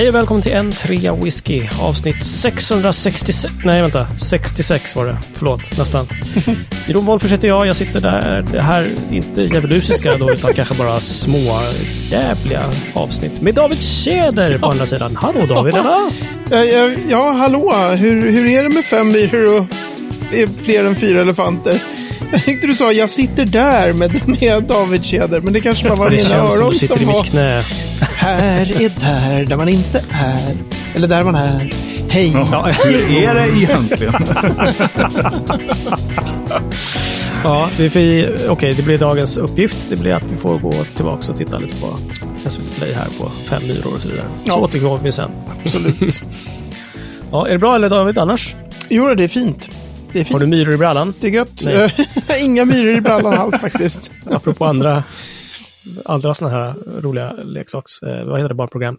Hej och välkommen till en trea whisky. Avsnitt 666. Nej, vänta. 66 var det. Förlåt, nästan. Jeroen Wolffers heter jag. Jag sitter där. Det här är inte djävulusiska då, utan kanske bara små jävliga avsnitt. Med David Tjäder på andra sidan. Hallå David, eller? Ja, ja, ja, hallå! Hur, hur är det med fem myror och fler än fyra elefanter? Jag tänkte du sa jag sitter där med, med David Tjäder, men det kanske bara var Det mina som öron du sitter som i var... mitt knä. Här är där, där man inte är. Eller där man är. Hej! Ja, hur är det egentligen? Ja, vi får, okej, det blir dagens uppgift. Det blir att vi får gå tillbaka och titta lite på SVT Play här på fem myror och så vidare. Så Ja. återkommer vi sen. Absolut. Ja, är det bra eller David annars? Jo, det är fint. Det är fint. Har du myror i brallan? Det är gött. Inga myror i brallan alls faktiskt. Apropå andra, andra sådana här roliga leksaks... Eh, vad heter det? Barnprogram.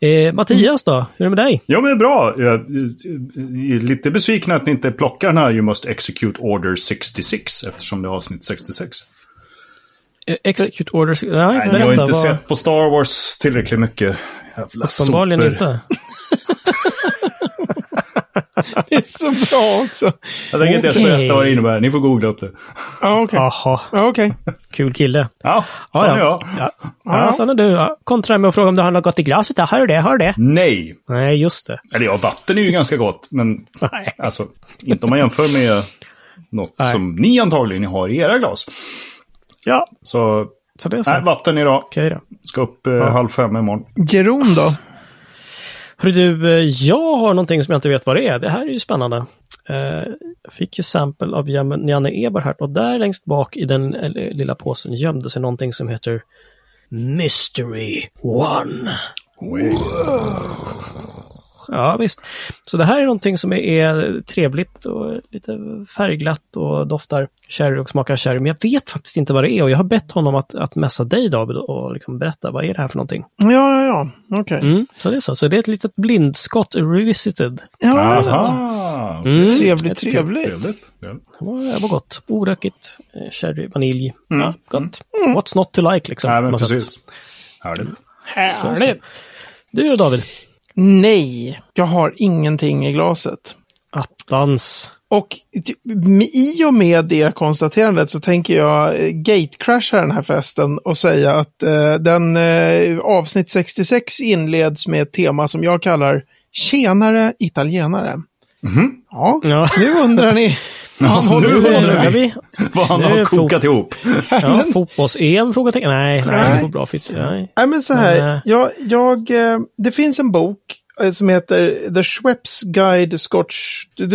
Eh, Mattias då? Hur är det med dig? Ja, men bra. Jag är lite besviken att ni inte plockar den här You must execute order 66 eftersom det är avsnitt 66. Eh, Execute Orders... Nej, Nej, ni har berätta. inte vad- sett på Star Wars tillräckligt mycket. Jävla Uppenbarligen inte. Det är så bra också. Jag tänker inte ens berätta vad det innebär. Ni får googla upp det. Ja, okej. Ja, okej. kul kille. Ja, Ja, så är ja. jag. Ja, ja, sån är du. Ja. Kontra med att fråga om det har något gott i glaset. Ja, har du det? Har du det? Nej. Nej, just det. Eller ja, vatten är ju ganska gott. Men Nej. alltså, inte om man jämför med något Nej. som ni antagligen har i era glas. Ja, Så, så det är så. nej, vatten idag. Okej då. Ska upp eh, halv fem imorgon. Jeroen då? Hörru du, eh, jag har någonting som jag inte vet vad det är. Det här är ju spännande. Eh, Jag fick ju sample av Jan- Janne Eberhardt och där längst bak i den eh, lilla påsen gömde sig någonting som heter Mystery One. Ja, visst. Så det här är någonting som är, är trevligt och lite färgglatt och doftar sherry och smakar sherry. Men jag vet faktiskt inte vad det är och jag har bett honom att, att messa dig David och liksom berätta vad är det här för någonting. Ja, ja, ja. Okej. Mm, så det är så. Så det är ett litet blindskott revisited. Ja, Aha. Mm, trevligt, trevligt. Trevligt. Ja. Det var, det var gott. Orökigt, eh, sherry, vanilj. Ja, gott. What's not to like liksom. Men sätt. precis. Härligt. Härligt. Du då David? Nej, jag har ingenting i glaset. Attans. Och i och med det konstaterandet så tänker jag eh, gatecrasha den här festen och säga att eh, den eh, avsnitt 66 inleds med ett tema som jag kallar Tjenare italienare. Ja, Ja. nu undrar ni. Ja, Vad nu undrar vi vad han har kokat ihop. Ja, fotbolls-EM? Frågetecken? Nej, nej, Nej. det går bra. Finns, nej. Nej, men så Men, här. eh, jag, jag, eh, det finns en bok som heter The Schweppes Guide Scotch... The,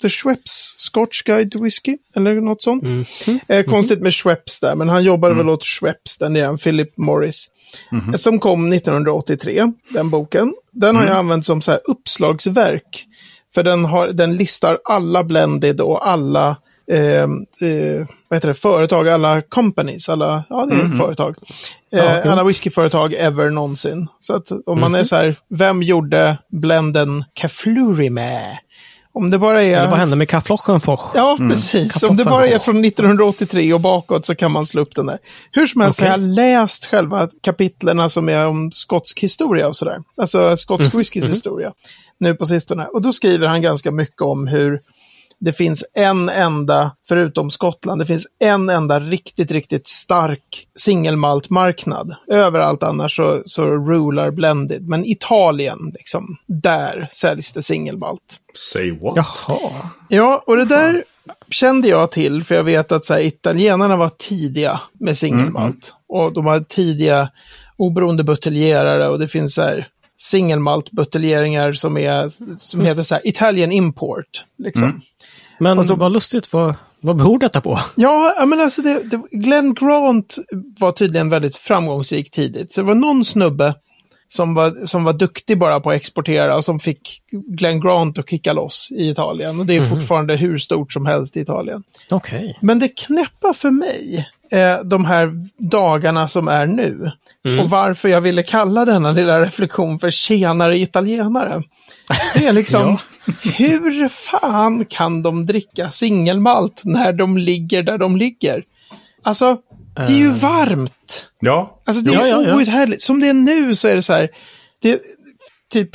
The Schweppes Scotch Guide to Whiskey, eller något sånt. Mm. Eh, konstigt med Schweppes där, men han jobbade väl åt Schweppes, den igen, Philip Morris. Eh, Som kom 1983, den boken. Den har jag använt som så här uppslagsverk. För den, har, den listar alla blended och alla eh, eh, vad heter det, företag, alla companies, alla, ja det är företag. Eh, Ja, alla whiskyföretag ever någonsin. Så att om man är så här, vem gjorde blenden Cafluri med? Om det bara är... Eller vad hände med kafflochen? Ja, precis. Kappa Om det bara är från 1983 och bakåt så kan man slå upp den där. Hur som helst har jag läst själva kapitlerna som är om skotsk historia och sådär. Alltså skotsk whiskys historia. Nu på sistone. Och då skriver han ganska mycket om hur det finns en enda, förutom Skottland, det finns en enda riktigt, riktigt stark singelmaltmarknad. Överallt annars så, så rular blended. Men Italien, liksom, där säljs det singelmalt. Say what? Jaha. Ja, och det där kände jag till, för jag vet att så här, italienarna var tidiga med singelmalt. Och de var tidiga oberoende buteljerare och det finns så här singelmaltbuteljeringar som, är, som heter så här Italian import. Liksom. Men Och så- vad lustigt. Vad, vad beror detta på? Ja, ja, men alltså det, det, Glenn Grant var tydligen väldigt framgångsrik tidigt. Så det var någon snubbe som var, som var duktig bara på att exportera och som fick Glenn Grant att kicka loss i Italien. Och det är fortfarande hur stort som helst i Italien. Okej. Men det knäppa för mig, eh, de här dagarna som är nu, och varför jag ville kalla denna lilla reflektion för tjenare italienare. Det är liksom, hur fan kan de dricka singelmalt när de ligger där de ligger? Alltså, det är ju varmt. Ja. Alltså det är ja, ja. outhärdligt. Som det är nu så är det så här, det, typ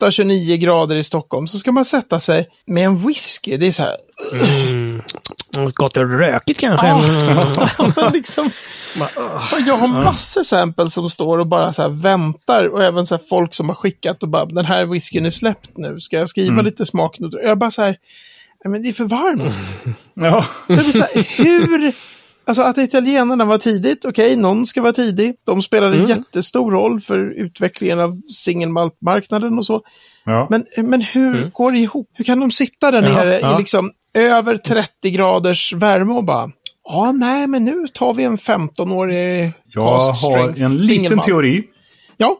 28-29 grader i Stockholm så ska man sätta sig med en whisky. Det är så här, Mm. Gott och rökigt kanske. Mm. men liksom, jag har massor samples som står och bara så här väntar och även så folk som har skickat och bara den här whiskyn är släppt nu, ska jag skriva lite smaknoter? Jag bara så här, "Nej, men det är för varmt. Ja. Så är så här, hur... Alltså att italienarna var tidigt, okej, någon ska vara tidig. De spelade Mm. jättestor roll för utvecklingen av singelmaltmarknaden och så. ja. Men, men hur går det ihop? Hur kan de sitta där Mm. Ja, nere ja. i liksom över 30 graders värme och bara Ja, nej, men nu tar vi en 15-årig Jag har en liten singelmalt." teori. Ja,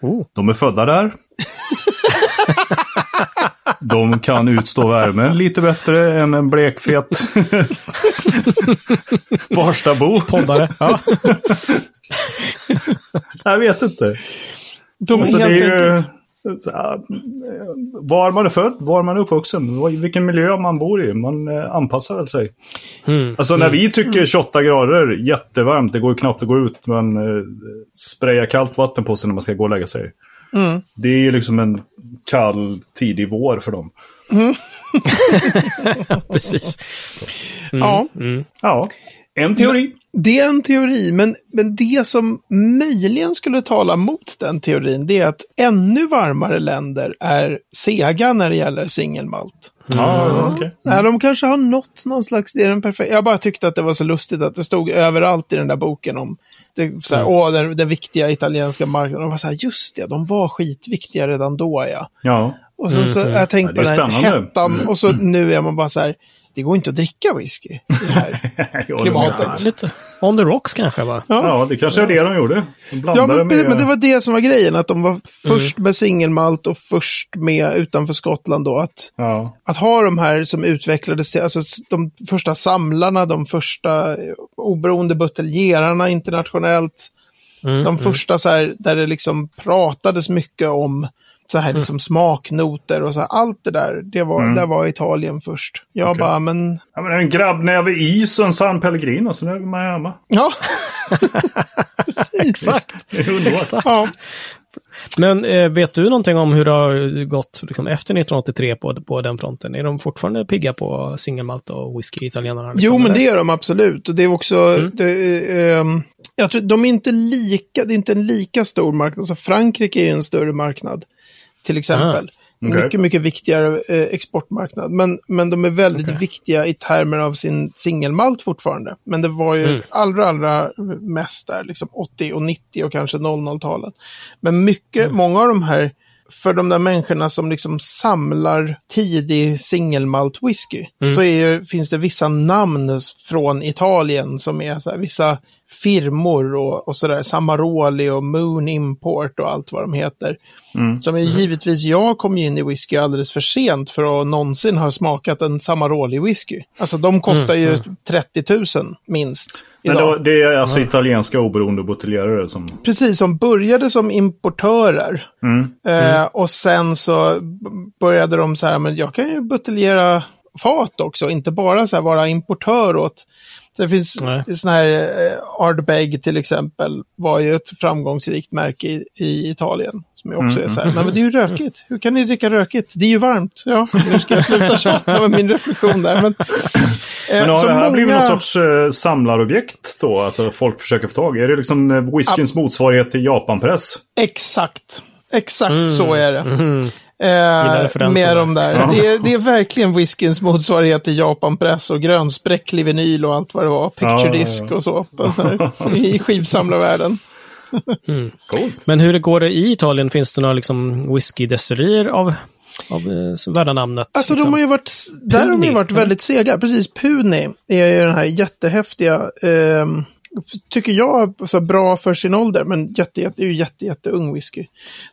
Oh. De är födda där. De kan utstå värmen lite bättre än en blekfet Farstabo. Poddare. Ja. Jag vet inte. de Alltså, det helt är ju, så här, var man är född, var man är uppvuxen, vilken miljö man bor i. Man eh, anpassar väl sig. Mm. Alltså när vi tycker 28 grader, jättevarmt, det går ju knappt att gå ut, men eh, spraya kallt vatten på sig när man ska gå och lägga sig. Mm. Det är ju liksom en kall, tidig vår för dem. Precis. Ja, Ja, en teori. det är en teori, men, men det som möjligen skulle tala mot den teorin, det är att ännu varmare länder är sega när det gäller singelmalt. Ja, okej. Nej, de kanske har nått någon slags, det är den perfekta. Jag bara tyckte att det var så lustigt att det stod överallt i den där boken om det, så här, åh, den, den viktiga italienska marknaden. De var så här, just det, de var skitviktiga redan då, ja. Ja. Och så, så jag tänkte Ja, på den här hettan och så nu är man bara så här, det går inte att dricka whisky i det här. Klimatet. Ja, lite on the rocks kanske va? Ja, det kanske är det de gjorde. De Ja, men, med... men det var det som var grejen, att de var först med singelmalt och först med utanför Skottland då. Att, Ja. att ha de här som utvecklades till, alltså de första samlarna, de första oberoende buteljerarna internationellt. Mm, De första så här, där det liksom pratades mycket om så här liksom smaknoter och så här, allt det där, det var, där var Italien först. Jag Okej. bara, men, ja men en grabbnäve is och en San Pellegrino, så är man hemma. ja. Underbart. Exakt. Ja. Men eh, vet du någonting om hur det har gått liksom, efter 1983 på, på den fronten? Är de fortfarande pigga på singelmalt och whisky, italienarna? Liksom, Jo, men eller? det är de absolut. Och det är också, det, ehm, jag tror, de är inte lika, det är inte en lika stor marknad. Alltså Frankrike är ju en större marknad, till exempel. En Okej. Mycket, mycket viktigare eh, exportmarknad. Men, men de är väldigt viktiga i termer av sin singelmalt fortfarande. Men det var ju Mm. allra, allra mest där, liksom 80 och 90 och kanske 00-talen. Men mycket, Mm. många av de här, för de där människorna som liksom samlar tidig singelmalt whisky, Mm. så är, finns det vissa namn från Italien som är så här, vissa firmor och, och sådär, Samaroli och Moon Import och allt vad de heter. Mm. Som är givetvis, jag kom ju in i whisky alldeles för sent för att någonsin ha smakat en Samaroli whisky. Alltså de kostar ju 30 000 minst. Men Idag. då, det är alltså italienska oberoende buteljerare som... Precis, som började som importörer. Mm. Eh, och sen så började de så här, men jag kan ju buteljera fat också, inte bara så här vara importör åt. Det finns sådana här, eh, Ardbeg till exempel, var ju ett framgångsrikt märke i, i Italien. Som ju också är så här, men det är ju rökigt. Hur kan ni dricka rökigt? Det är ju varmt. Ja, nu ska jag sluta tjata med min reflektion där. Men, eh, Men har så det här blivit många- någon sorts eh, samlarobjekt då? Alltså folk försöker få tag i? Är det liksom eh, whiskyns motsvarighet till Japanpress? Exakt. Exakt så är det. Mhm. Eh, med de där. Ja. Det, är, det är verkligen whiskyns motsvarighet till Japanpress och grönspräcklig vinyl och allt vad det var. Picture Ja, ja, disc ja. och så. här, I skivsamlarvärlden. Coolt. Men hur går det i Italien? Finns det några liksom, whiskydestillerier av, av eh, värda namnet? Alltså liksom? de har ju varit, där har de ju Puni, varit eller? väldigt sega. Precis, Puni är ju den här jättehäftiga, ehm, tycker jag, så bra för sin ålder, men jätte, jätte, det är ju jätte, jätte ung whisky.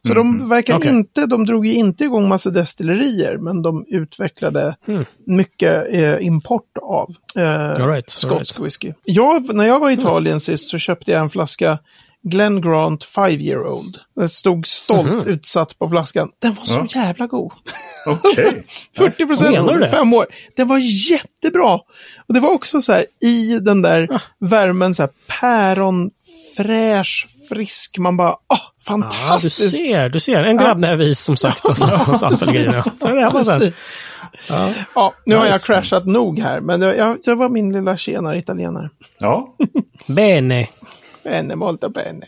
Så de verkar Okej. inte, de drog ju inte igång massa destillerier, men de utvecklade Mm. mycket eh, import av eh, All right, skotsk all whisky. Jag, när jag var i Italien sist så köpte jag en flaska Glen Grant Five Year Old. Den stod stolt utsatt på flaskan. Den var så Ja. jävla god. Okej. 40 procent fem år. Den var jättebra. Och det var också så här i den där värmen så här päron, fräsch, frisk. Man bara, ah, Ja, du Fantastiskt! ser, du ser. En grabbnävis som sagt. Och så, så. Så hemma sen. Precis. Ja. Ja, nu har jag crashat nog här, men det, jag, jag var min lilla tjenare italienare. Ja, Bene. Bene, molto bene.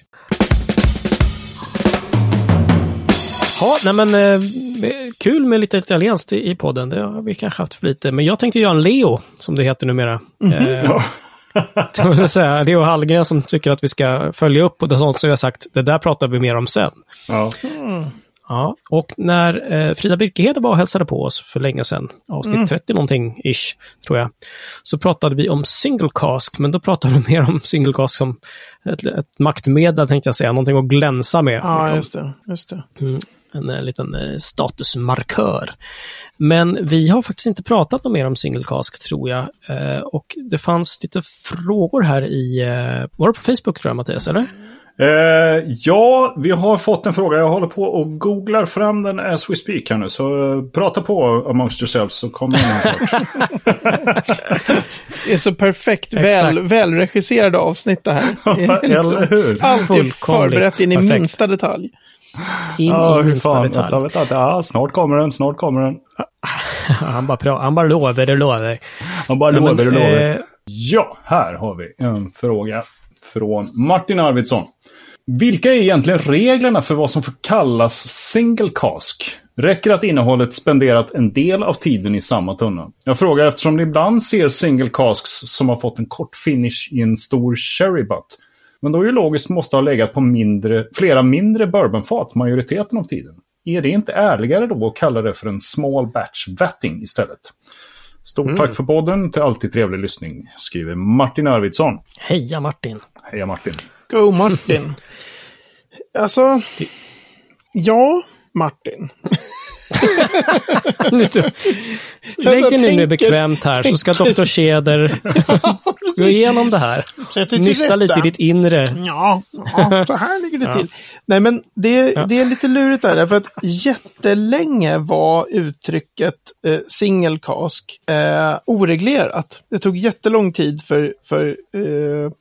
Ja, nej men eh, kul med lite italienskt i i podden. Det har vi kanske haft för lite. Men jag tänkte göra en Leo, som det heter numera. Eh, ja. jag vill säga, Leo Hallgren som tycker att vi ska följa upp och det sånt som jag har sagt, det där pratar vi mer om sen. ja. Ja, och när eh, Frida Birkehed var och hälsade på oss för länge sedan, avsnitt 30 någonting ish, tror jag, så pratade vi om single cask, men då pratade vi mer om single cask som ett, ett maktmedel, tänkte jag säga, någonting att glänsa med. Ja, liksom. just det. Just det. Mm, en eh, liten eh, statusmarkör. Men vi har faktiskt inte pratat något mer om single cask, tror jag. Eh, och det fanns lite frågor här i... Eh, var det på Facebook, tror jag, Mattias, eller? Eh, ja, vi har fått en fråga. Jag håller på och googlar fram den as we speak här nu. Så eh, prata på amongst yourselves så kommer den snart. Det är så perfekt väl, välregisserade avsnitt det här. Liksom Eller hur? Allt är förberett in i perfekt. minsta detalj. In Ja, i hur minsta fan. detalj. Vänta, vänta, vänta. Ja, snart kommer den, snart kommer den. Han bara, han bara lovar och lovar. Han bara Ja, lovar och lovar. eh, Ja, här har vi en fråga från Martin Arvidsson. Vilka är egentligen reglerna för vad som får kallas single cask? Räcker att innehållet spenderat en del av tiden i samma tunna? Jag frågar eftersom det ibland ser single casks som har fått en kort finish i en stor sherry butt. Men då ju logiskt måste ha legat på mindre, flera mindre bourbonfat majoriteten av tiden. Är det inte ärligare då att kalla det för en small batch vatting istället? Stort tack för podden, till alltid trevlig lyssning, skriver Martin Arvidsson. Heja Martin. Heja Martin. Go Martin. alltså, ja, Martin. Nu- Lägg er nu tänker- bekvämt här så ska tänker- Dr. Tjäder gå igenom det här. Dig Nysta lite i ditt inre. Ja, ja, så här ligger det till. Nej, men det, det är lite lurigt där, därför att jättelänge var uttrycket eh, cask eh, oreglerat. Det tog jättelång tid för, för eh,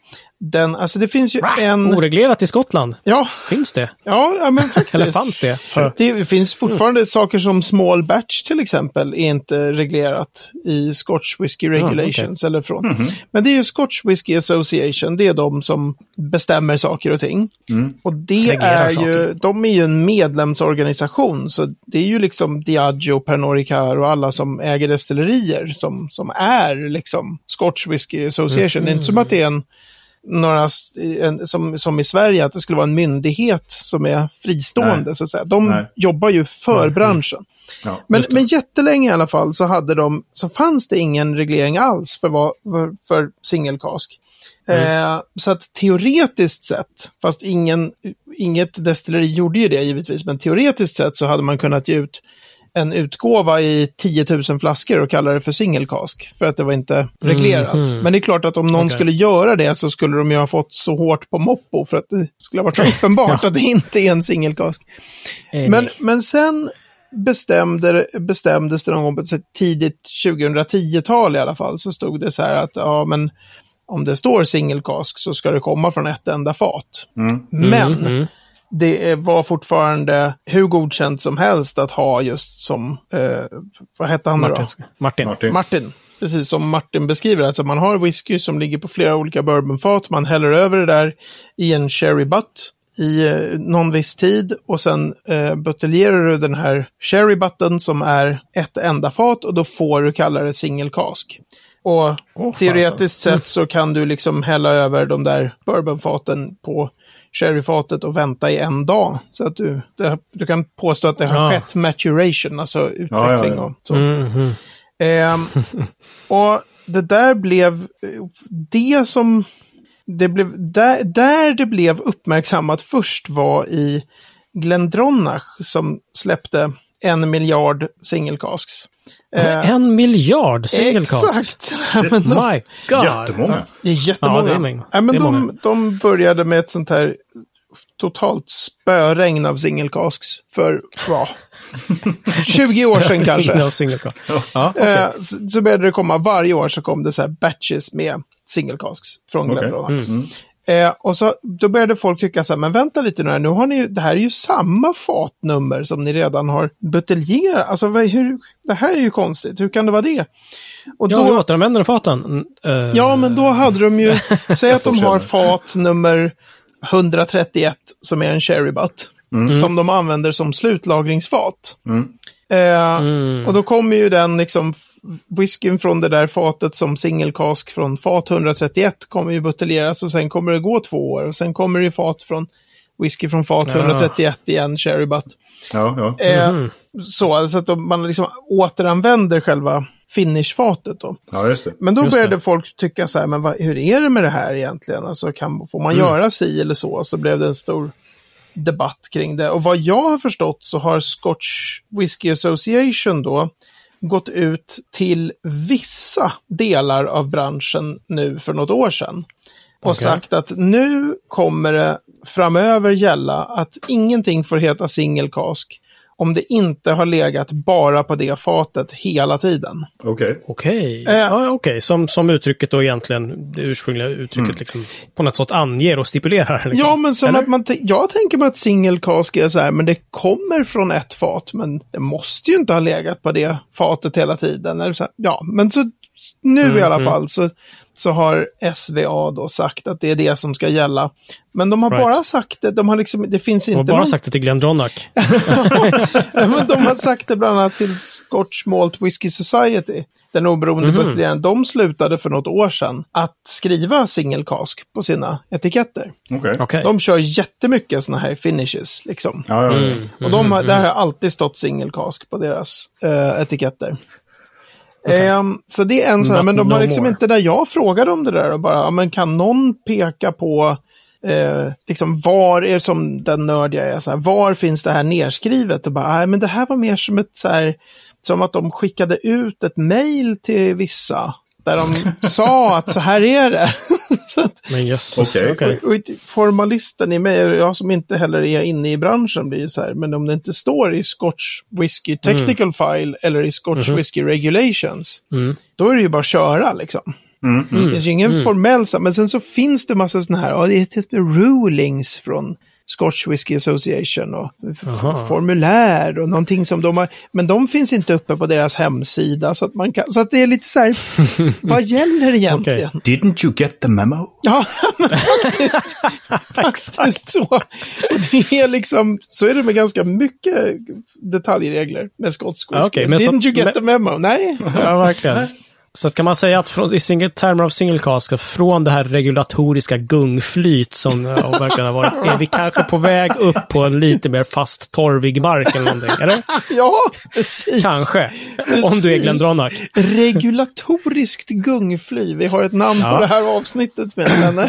den, alltså det finns ju en... Oreglerat i Skottland. Ja, Finns det? ja, ja, men faktiskt. Eller fanns det? Det finns fortfarande saker som small batch till exempel är inte reglerat i Scotch Whisky Regulations eller från. Men det är ju Scotch Whisky Association, det är de som bestämmer saker och ting. Och det Reglerar är ju, saker. de är ju en medlemsorganisation, så det är ju liksom Diageo, Pernod Ricard och alla som äger destillerier som, som är liksom Scotch Whisky Association. Det är inte som att det är en några, en, som, som i Sverige, att det skulle vara en myndighet som är fristående. Nej. Så att säga. De Nej. jobbar ju för branschen. Ja, Men, men jättelänge i alla fall så, hade de, så fanns det ingen reglering alls för, vad, för, för singelkask. Eh, så att teoretiskt sett, fast ingen, inget destilleri gjorde ju det givetvis, men teoretiskt sett så hade man kunnat ge ut en utgåva i 10 000 flaskor och kalla det för singelkask. För att det var inte reglerat. Mhm. Men det är klart att om någon Okej. skulle göra det så skulle de ju ha fått så hårt på moppo för att det skulle ha varit uppenbart att det inte är en singelkask. Eh, Men, men sen bestämde, bestämdes det någon gång på tidigt 2010-tal i alla fall, så stod det så här att ja, men om det står single cask så ska det komma från ett enda fat. Mm. Men Mm, mm. Det var fortfarande hur godkänt som helst att ha just som, eh, vad hette han nu då? Martin. Martin. Martin. Martin. Precis som Martin beskriver, alltså man har whisky som ligger på flera olika bourbonfat, man häller över det där i en sherry butt i eh, någon viss tid och sen eh, buteljerar du den här sherry butten som är ett enda fat och då får du kalla det single cask. Och Åh, teoretiskt sett så kan du liksom hälla över de där bourbonfaten på sherryfatet och vänta i en dag. Så att du, det, du kan påstå att det har Ja. skett maturation, alltså utveckling Ja, ja, ja. och så. Mm, mm. Ehm, och det där blev det som det blev, där, där det blev uppmärksammat först var i Glendronach som släppte en miljard single casks. Eh, En miljard single cask. Exakt! men de, My God. Jättemånga. det är jättemånga. Ja, det är. Ja, men Det är de, de började med ett sånt här totalt spöregn av single casks för, ja, 20 år sedan kanske. Ja. Eh, så, så började det komma varje år så kom det så här batches med single casks från Okej. Glendronach. Mm. Eh, och så, då började folk tycka så här, men vänta lite nu här, nu har ni ju, det här är ju samma fatnummer som ni redan har buteljerat. Alltså vad, hur, det här är ju konstigt, hur kan det vara det? Och Ja, då, vi återanvänder faten. Mm, eh, Ja, men då hade de ju, säg att de har fat nummer 131 som är en cherry butt. Som de använder som slutlagringsfat. Mm. Eh, Mm. Och då kommer ju den liksom, whiskyn från det där fatet som single cask från fat 131 kommer ju buteljeras och sen kommer det gå två år. Och sen kommer det ju fat från whisky från fat Ja. 131 igen, cherry butt. Ja, ja. Eh, Mhm. Så, alltså att man liksom återanvänder själva finishfatet då. ja, just det. Men då Just började det. folk tycka så här, men vad, hur är det med det här egentligen? Alltså, kan, får man göra si eller så? Så blev det en stor debatt kring det. Och vad jag har förstått så har Scotch Whisky Association då gått ut till vissa delar av branschen nu för något år sedan. Och Okej. sagt att nu kommer det framöver gälla att ingenting får heta single cask om det inte har legat bara på det fatet hela tiden. Okej. Okej, Eh. ja, okej. Som, som uttrycket då egentligen, det ursprungliga uttrycket liksom på något sätt anger och stipulerar. Liksom. Ja, men som Eller? att man, jag tänker mig att single cask är så här, men det kommer från ett fat, men det måste ju inte ha legat på det fatet hela tiden. Eller så här, ja, men så nu i Mm, alla mm. fall så, så har SVA då sagt att det är det som ska gälla. Men de har Right. bara sagt det, de har liksom, det finns De har inte bara någon... sagt det till Glenn Dronach. Men de har sagt det bland annat till Scotch Malt Whisky Society, den oberoende Mhm. buteljeraren. De slutade för något år sedan att skriva single cask på sina etiketter. Okej. Okej. De kör jättemycket sådana här finishes liksom. Ja. Mm, Och de har, där har alltid stått single cask på deras eh, etiketter. Ehm, så det är en sån här, men de har no liksom more. inte där jag frågade om det där och bara, men kan någon peka på eh, liksom var är som den nörd jag är, så här, var finns det här nerskrivet? Och bara, nej men det här var mer som ett så här, som att de skickade ut ett mejl till vissa. Där de sa att så här är det. så att, Men jösses, Okej. okej. och, och formalisten i mig, jag som inte heller är inne i branschen, blir så här, men om det inte står i Scotch Whisky Technical File eller i Scotch Mhm. Whisky Regulations, Mm. då är det ju bara att köra liksom. Mm, mm. Det finns ju ingen formell, sa- men sen så finns det massa sådana här, ja, det är typ rulings från Scotch Whisky Association och Aha. formulär och någonting som de har, men de finns inte uppe på deras hemsida så att man kan, så att det är lite så här, vad gäller egentligen? Didn't you get the memo? Ja, men faktiskt. faktiskt så. Och det är liksom, så är det med ganska mycket detaljregler med skotsk whisky. Okej, men så- Didn't you get men- the memo? Nej. Ja, verkligen. Så kan man säga att från, i single, termer av single cask, från det här regulatoriska gungflyt som ja, och verkligen har varit, är vi kanske på väg upp på en lite mer fast torvig mark eller någonting? Eller? Ja, precis. Kanske. Om du är Glenn Dronach. Regulatoriskt gungfly. Vi har ett namn Ja. på det här avsnittet med men,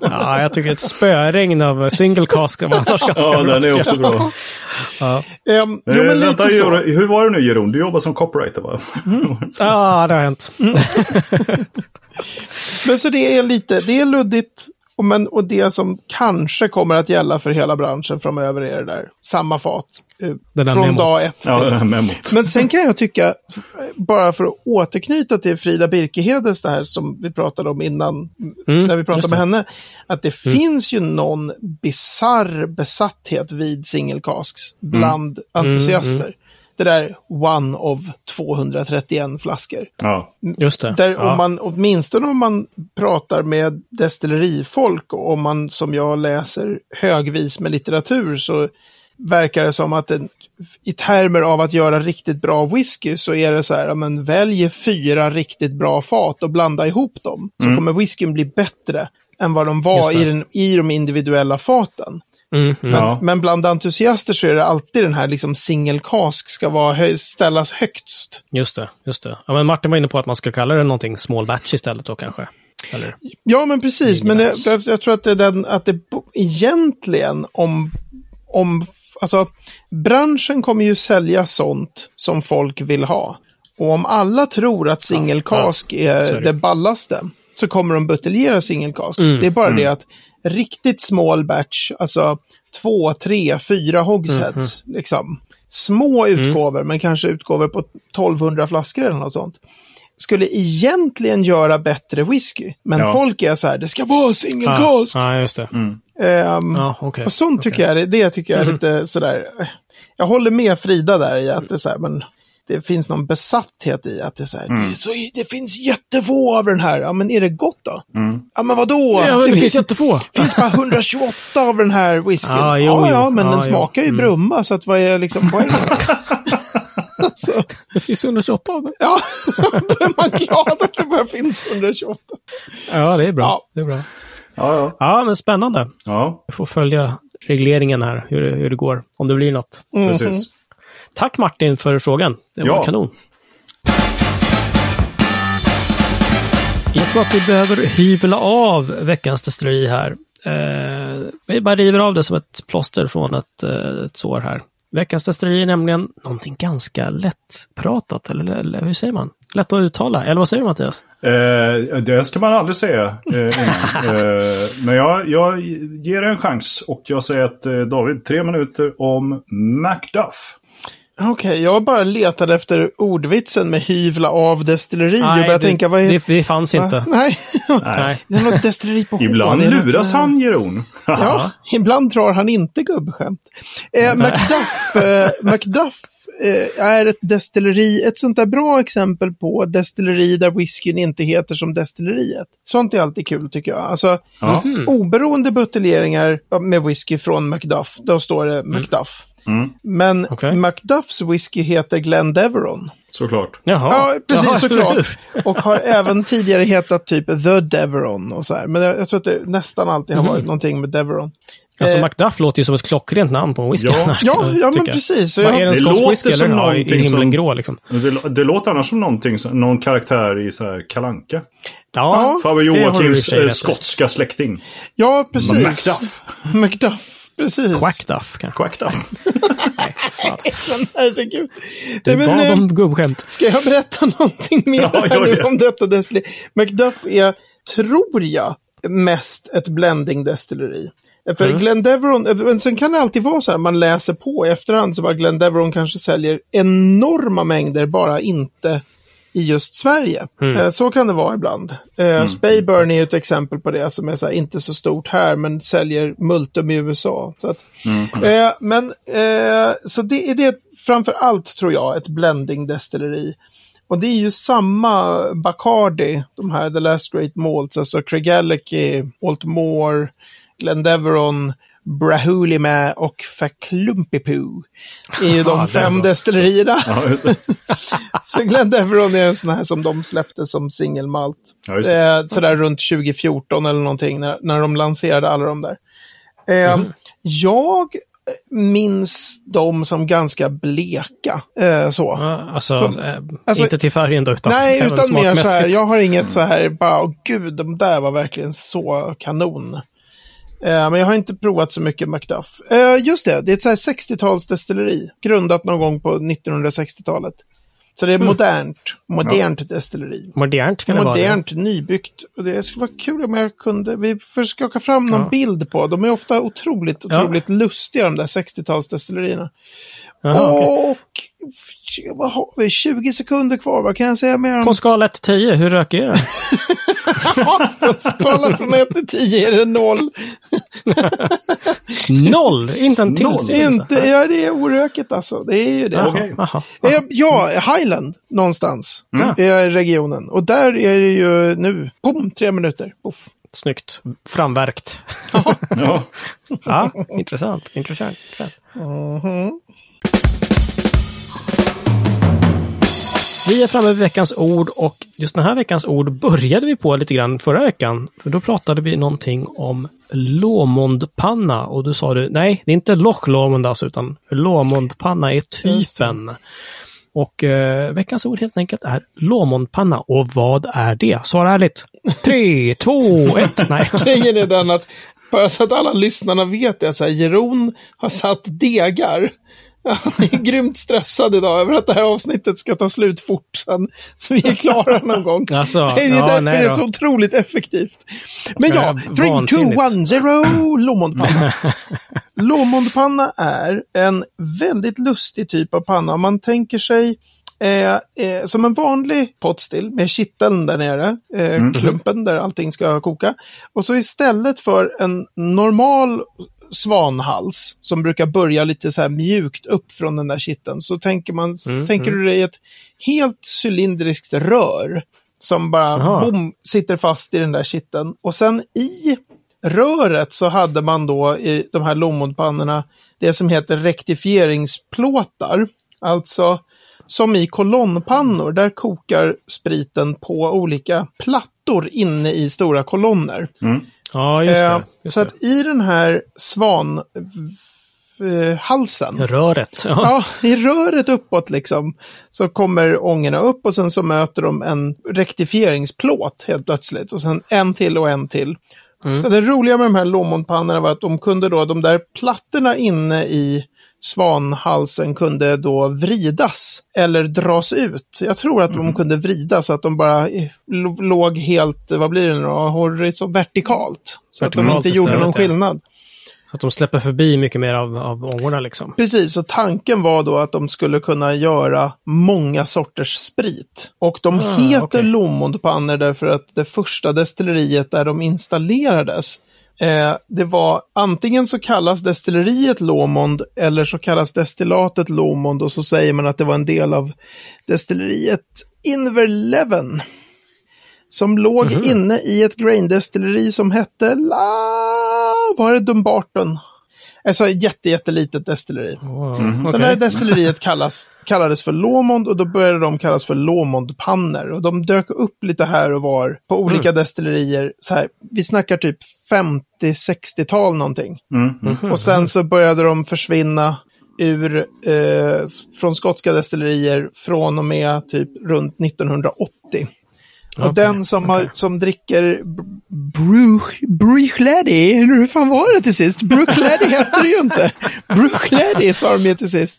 Ja, jag tycker ett spöregn av single cask var annars ganska Ja, bra. den är också bra. Ja. um, Jo, Eh, men vänta, lite så. Jeroen, hur var det nu Jeroen? Du jobbar som copywriter va? ja, det har hänt. Men så det är lite, det är luddigt. Och, men, och det som kanske kommer att gälla för hela branschen framöver är det där. Samma fat. eh, från memot. dag ett till ja. Men sen kan jag tycka, bara för att återknyta till Frida Birkehedes, det här som vi pratade om innan, Mm, när vi pratade med henne, att det finns ju någon bizarr besatthet vid single casks bland entusiaster. Mm. Det där one of 231 flaskor. Ja. Just det. Där ja. om man, åtminstone om man pratar med destillerifolk och om man som jag läser högvis med litteratur så verkar det som att det, i termer av att göra riktigt bra whisky så är det så här, men välj fyra riktigt bra fat och blanda ihop dem. Så kommer whiskyn bli bättre än vad de var i, den, i de individuella faten. Mm, mm. Men, Ja. men bland entusiaster så är det alltid den här liksom single cask ska vara hö- ställas högst. Just det, just det. Ja, men Martin var inne på att man ska kalla det någonting small batch istället då kanske. Eller? Ja, men precis. Men jag, jag, jag tror att det är den, att det egentligen om, om, alltså branschen kommer ju sälja sånt som folk vill ha. Och om alla tror att single cask så är är det. det ballaste så kommer de buteljera single cask. Mm, det är bara det att riktigt small batch, alltså två, tre, fyra hogsheads, Mm, liksom. Små utgåvor, men kanske utgåvor på 1200 flaskor eller något sånt. skulle egentligen göra bättre whisky. Men Ja. folk är så här, det ska vara single Ja, cask. ja, just det. Ehm, Ja, okej. och sånt tycker Okej. jag, är- det tycker jag är lite sådär, jag håller med Frida där i att det är så här, men det finns någon besatthet i att det är så här, det, är så, det finns jättefå av den här, ja men är det gott då? Ja men vadå? Ja, men det det finns finns, jättefå. finns bara 128 av den här whiskyn. Ja, Ja, jo, ja, men Ja, den jo. smakar ju Mm. brumma, så att vad är liksom poängen? alltså, Det finns 128 av det. ja, då är man glad att det bara finns 128. Ja, det är bra. Ja. Det är bra. Ja, ja. Ja, men spännande. ja Vi får följa regleringen här, hur, det- hur det går. Om det blir något. precis. Tack Martin för frågan. Det var Ja. kanon. Jag tror att vi behöver hyvla av veckans destilleri här. Eh, vi bara river av det som ett plåster från ett, eh, ett sår här. Veckans destilleri är nämligen någonting ganska lättpratat, eller, eller hur säger man? Lätt att uttala, eller vad säger du Mattias? Eh, det ska man aldrig säga eh, eh, men jag, jag ger en chans och jag säger att eh, David, tre minuter om Macduff. Okej, jag bara letade efter ordvitsen med hyvla av destilleri och började det, tänka, vad är det, det fanns inte. Va? Nej, Nej. det är något destilleri på. Ibland luras eh, han, Jeroen. Ja, ibland drar han inte gubbskämt. Eh, Macduff, eh, Macduff eh, är ett destilleri, ett sånt där bra exempel på destilleri där whiskyn inte heter som destilleriet. Sånt är alltid kul tycker jag. Alltså, Ja. oberoende buteljeringar med whisky från Macduff, då står det Macduff. Mm, Men Okej. Macduffs whisky heter Glendeveron. såklart. Jaha. Ja, precis Jaha, såklart. Och har även tidigare hetat typ The Deveron och så här. Men jag, jag tror att det nästan alltid har varit någonting med Deveron. Alltså Eh, Macduff låter ju som ett klockrent namn på en whisky. Ja. annars, Ja, ja men precis. Så Vad är en skotsk låter whisky som eller? I någonting himlen som- grå liksom. Det, det låter annars som någonting, som- någon karaktär i så här Kalanka. Ja, i för Joakims eh, i. skotska släkting. ja, precis. Macduff. Macduff, precis. Quackduff kanske. Quackduff. Nej, fan. Men herregud. Du Nej, men, om gubbskämt. Ska jag berätta någonting mer Ja, här nu det. om detta destilleri? Macduff är, tror jag, mest ett blending destilleri. För Mm. Glendeveron, men sen kan det alltid vara så här, man läser på i efterhand så bara Glendeveron kanske säljer enorma mängder, bara inte i just Sverige. Mm. Eh, Så kan det vara ibland. Eh, Spayburn är ju ett exempel på det som är så här, inte så stort här men säljer multum i USA. Så, att, eh, men, eh, så det är det framför allt tror jag, ett blending destilleri. Och det är ju samma Bacardi, de här The Last Great Malts, alltså Craigellachie, Altmore, Glendeveron, Brahulima och Faklumpipoo. är ju de fem destillerierna. Ja. Så Glendeveron är en sån här som de släppte som singelmalt. Ja. Eh, sådär runt 2014 eller någonting när, när de lanserade alla de där. Eh, Mhm. Jag minns dem som ganska bleka. Eh, så. Ja, alltså, Så- eh, alltså- inte till färgen då, utan Nej, utan mer så här, smakmässigt. jag har inget så här, bara, åh gud, de där var verkligen så kanon. Eh, men jag har inte provat så mycket Macduff. Eh, just det, det är ett så här 60-talsdestilleri, grundat någon gång på 1960-talet. Så det är modernt, modernt destilleri. Modernt kan det vara. Modernt, nybyggt. Och det skulle vara kul om jag kunde, vi får skaka fram någon Ja. bild på. De är ofta otroligt, Ja. otroligt lustiga de där 60-talsdestillerierna. Jaha, okej. Vad har vi? 20 sekunder kvar. Vad kan jag säga mer om? På skala 1 till 10, hur rökig är den? På skala från 1 till 10 är det 0. Noll! Inte en Noll. tillstymmelse. Inte, ja, det är oröket alltså. Det är ju det. Jaha, Okej. jaha. Eh, Ja, Highland någonstans Mm. är regionen. Och där är det ju nu, boom, tre minuter. Puff. Snyggt. Framverkt. Ja. Ja, intressant. Intressant. intressant. Vi är framme vid veckans ord och just den här veckans ord började vi på lite grann förra veckan. För då pratade vi någonting om Låmondpanna och då sa du nej, det är inte Loch Lomond alltså, utan Låmondpanna är typen. Och eh, veckans ord helt enkelt är Låmondpanna. Och vad är det? Svara ärligt. Tre, två, ett. Nej. Grejen är den att, bara så att alla lyssnarna vet det, så här, Jeroen har satt degar. Han är grymt stressad idag över att det här avsnittet ska ta slut fort sen, så vi är klara någon gång. Alltså, det är ja, därför nej det är så otroligt effektivt. Men Ja, ja, 3, 2, vansinnigt. 1, 0, Låmondpanna. Låmondpanna är en väldigt lustig typ av panna. Om man tänker sig Eh, eh, som en vanlig potstill med kitteln där nere, eh, klumpen där allting ska koka. Och så istället för en normal svanhals som brukar börja lite så här mjukt upp från den där kitteln så tänker, man, Mm, tänker du dig ett helt cylindriskt rör som bara Aha. boom, sitter fast i den där kitteln. Och sen i röret så hade man då i de här lommodpannorna det som heter rektifieringsplåtar. Alltså som i kolonnpannor, där kokar spriten på olika plattor inne i stora kolonner. Ja, just Eh, det. Just så det. att i den här svan eh, halsen. Röret. Ja. Ja, i röret uppåt liksom. Så kommer ångorna upp och sen så möter de en rektifieringsplåt helt plötsligt. Och sen en till och en till. Mm. Det roliga med de här Lomondpannorna var att de kunde då, de där plattorna inne i svanhalsen kunde då vridas eller dras ut. Jag tror att de kunde vridas så att de bara eh, låg helt, vad blir det nu då, vertikalt. Så att de Vertikalt inte gjorde någon skillnad. Så att de släpper förbi mycket mer av, av ångorna liksom. Precis, och tanken var då att de skulle kunna göra många sorters sprit. Och de Ah, heter okej. Lomondpannor därför att det första destilleriet där de installerades eh, det var antingen så kallas destilleriet Lomond eller så kallas destillatet Lomond och så säger man att det var en del av destilleriet Inverleven. Som låg Mhm. inne i ett graindestilleri som hette La... Var det Dumbarton? Alltså jätte, jättelitet destilleri. Wow. Sen okej. det här destilleriet kallas, kallades för Lomond och då började de kallas för Lomondpannor. Och de dök upp lite här och var på olika Mm. destillerier. Så här, vi snackar typ 50-60-tal någonting. Mm. Mhm. Och sen så började de försvinna ur, eh, från skotska destillerier från och med typ runt 1980. Och Okej, den som, har, okej. som dricker Bruch, Bruchlady, eller hur fan var det till sist? Bruchlady hette det ju inte. Bruchlady sa de ju till sist.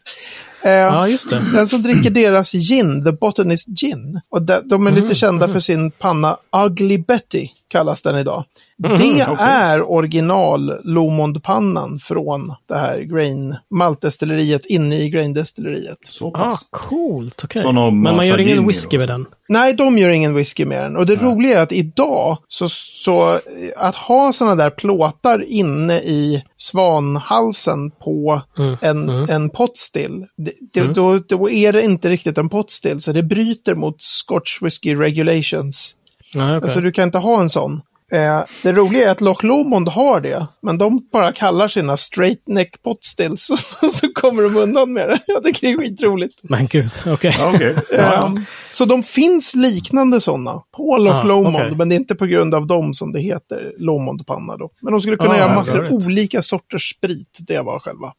Eh, Ja, just det. Den som dricker deras gin, The Botanist Gin. Och de, de är lite kända för sin panna Ugly Betty, kallas den idag. det okej. är original Lomondpannan från det här grain maltdestilleriet inne i graindestilleriet. Så Ah, coolt. Okej. De Men man gör ingen whisky med den? Nej, de gör ingen whisky med den. Och det roliga är att idag, så, så eh, att ha sådana där plåtar inne i svanhalsen på Mm, en, en potstill, det, det, då, då är det inte riktigt en potstill, så det bryter mot Scotch Whisky Regulations. Nej, okay. Alltså du kan inte ha en sån. Eh, det roliga är att Loch Lomond har det, men de bara kallar sina straight neck potstills och så, så kommer de undan med det. Jag tycker det är skitroligt. Men gud, okej. Ja, okej. Ehm, Så de finns liknande sådana på Loch Ah, Lomond, okej. men det är inte på grund av dem som det heter Lomondpanna då. Men de skulle kunna Ah, göra massor it. olika sorters sprit. Det var själva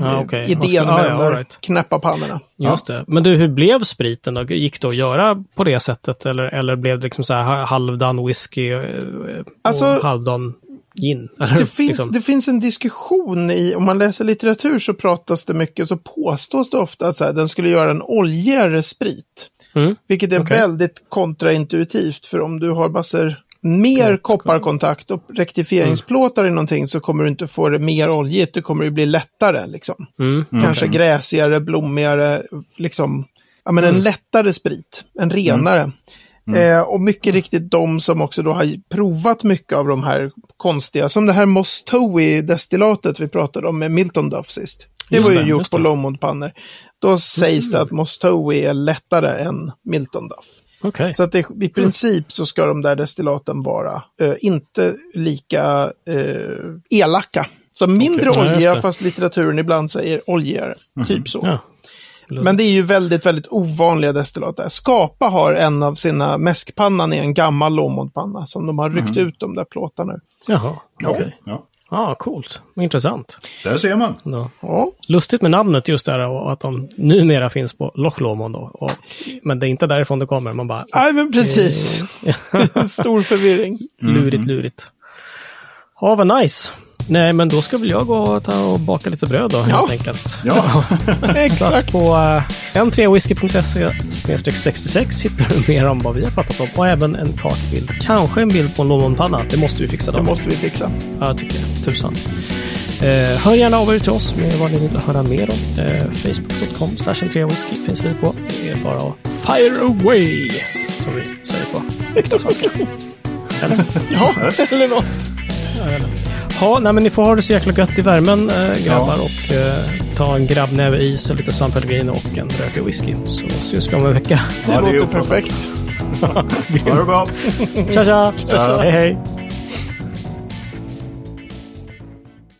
Ja, okej. idén Vad ska- med ah, ja, där right. knäppa pannorna. Just det. Men du, hur blev spriten då? Gick det att göra på det sättet? Eller, eller blev det liksom så här halvdan whisky eh, och Alltså- halvdan gin? Eller, Det finns, liksom? det finns en diskussion i, om man läser litteratur så pratas det mycket, så påstås det ofta att så här, den skulle göra en oljigare sprit. Mm. Vilket är Okej. väldigt kontraintuitivt, för om du har massor mer Gott. kopparkontakt och rektifieringsplåtar i någonting så kommer du inte få det mer oljigt, det kommer ju bli lättare liksom. Mm. Kanske okej. gräsigare, blommigare, liksom, ja men Mm. en lättare sprit, en renare. Eh, och mycket riktigt de som också då har provat mycket av de här konstiga, som det här Mostowi-destillatet vi pratade om med Milton Duff sist. Det Just var ju det, gjort på. Mm. Lomondpannor. Då sägs det att Mostowi är lättare än Milton Duff. Okej. Så att det, i princip så ska de där destillaten vara eh, inte lika eh, elaka. Så mindre just olja fast litteraturen ibland säger oljigare. Typ så. Ja. Men det är ju väldigt, väldigt ovanliga destillat där. Skapa har en av sina mäskpannan i en gammal Lomondpanna som de har ryckt ut de där plåtarna ur. Jaha, Ja, okej. ja. Ja, coolt. Intressant. Där ser man. Då. Ja, Lustigt med namnet just där och att de numera finns på Loch Lomond då. Och, men det är inte därifrån det kommer. Man bara, Nej, men precis. Stor förvirring. lurigt, lurigt. Ja, vad nice. Nej, men då ska väl jag gå och ta och baka lite bröd då, helt Ja. enkelt. Ja, Så Exakt. på uh, n3whisky.se 66 hittar du mer om vad vi har pratat om och även en kartbild. Kanske en bild på en Londonpanna. Det måste vi fixa då. Det måste vi fixa. Ja, tycker jag. Tusan. Eh, hör gärna av er till oss med vad ni vill höra mer om. Eh, Facebook.com slash whisky finns vi på. Det är bara att fire away, som vi säger på äkta svenska. Eller? Ja, eller något. Ja, nej, men ni får ha det så jäkla gött i värmen, eh, grabbar. Och eh, ta en grabbnäve is och lite San Pellegrino och en rökig whisky. Så syns vi om en vecka. Det Ja, det låter perfekt. ha det bra. Tja, tja! Hej, hej!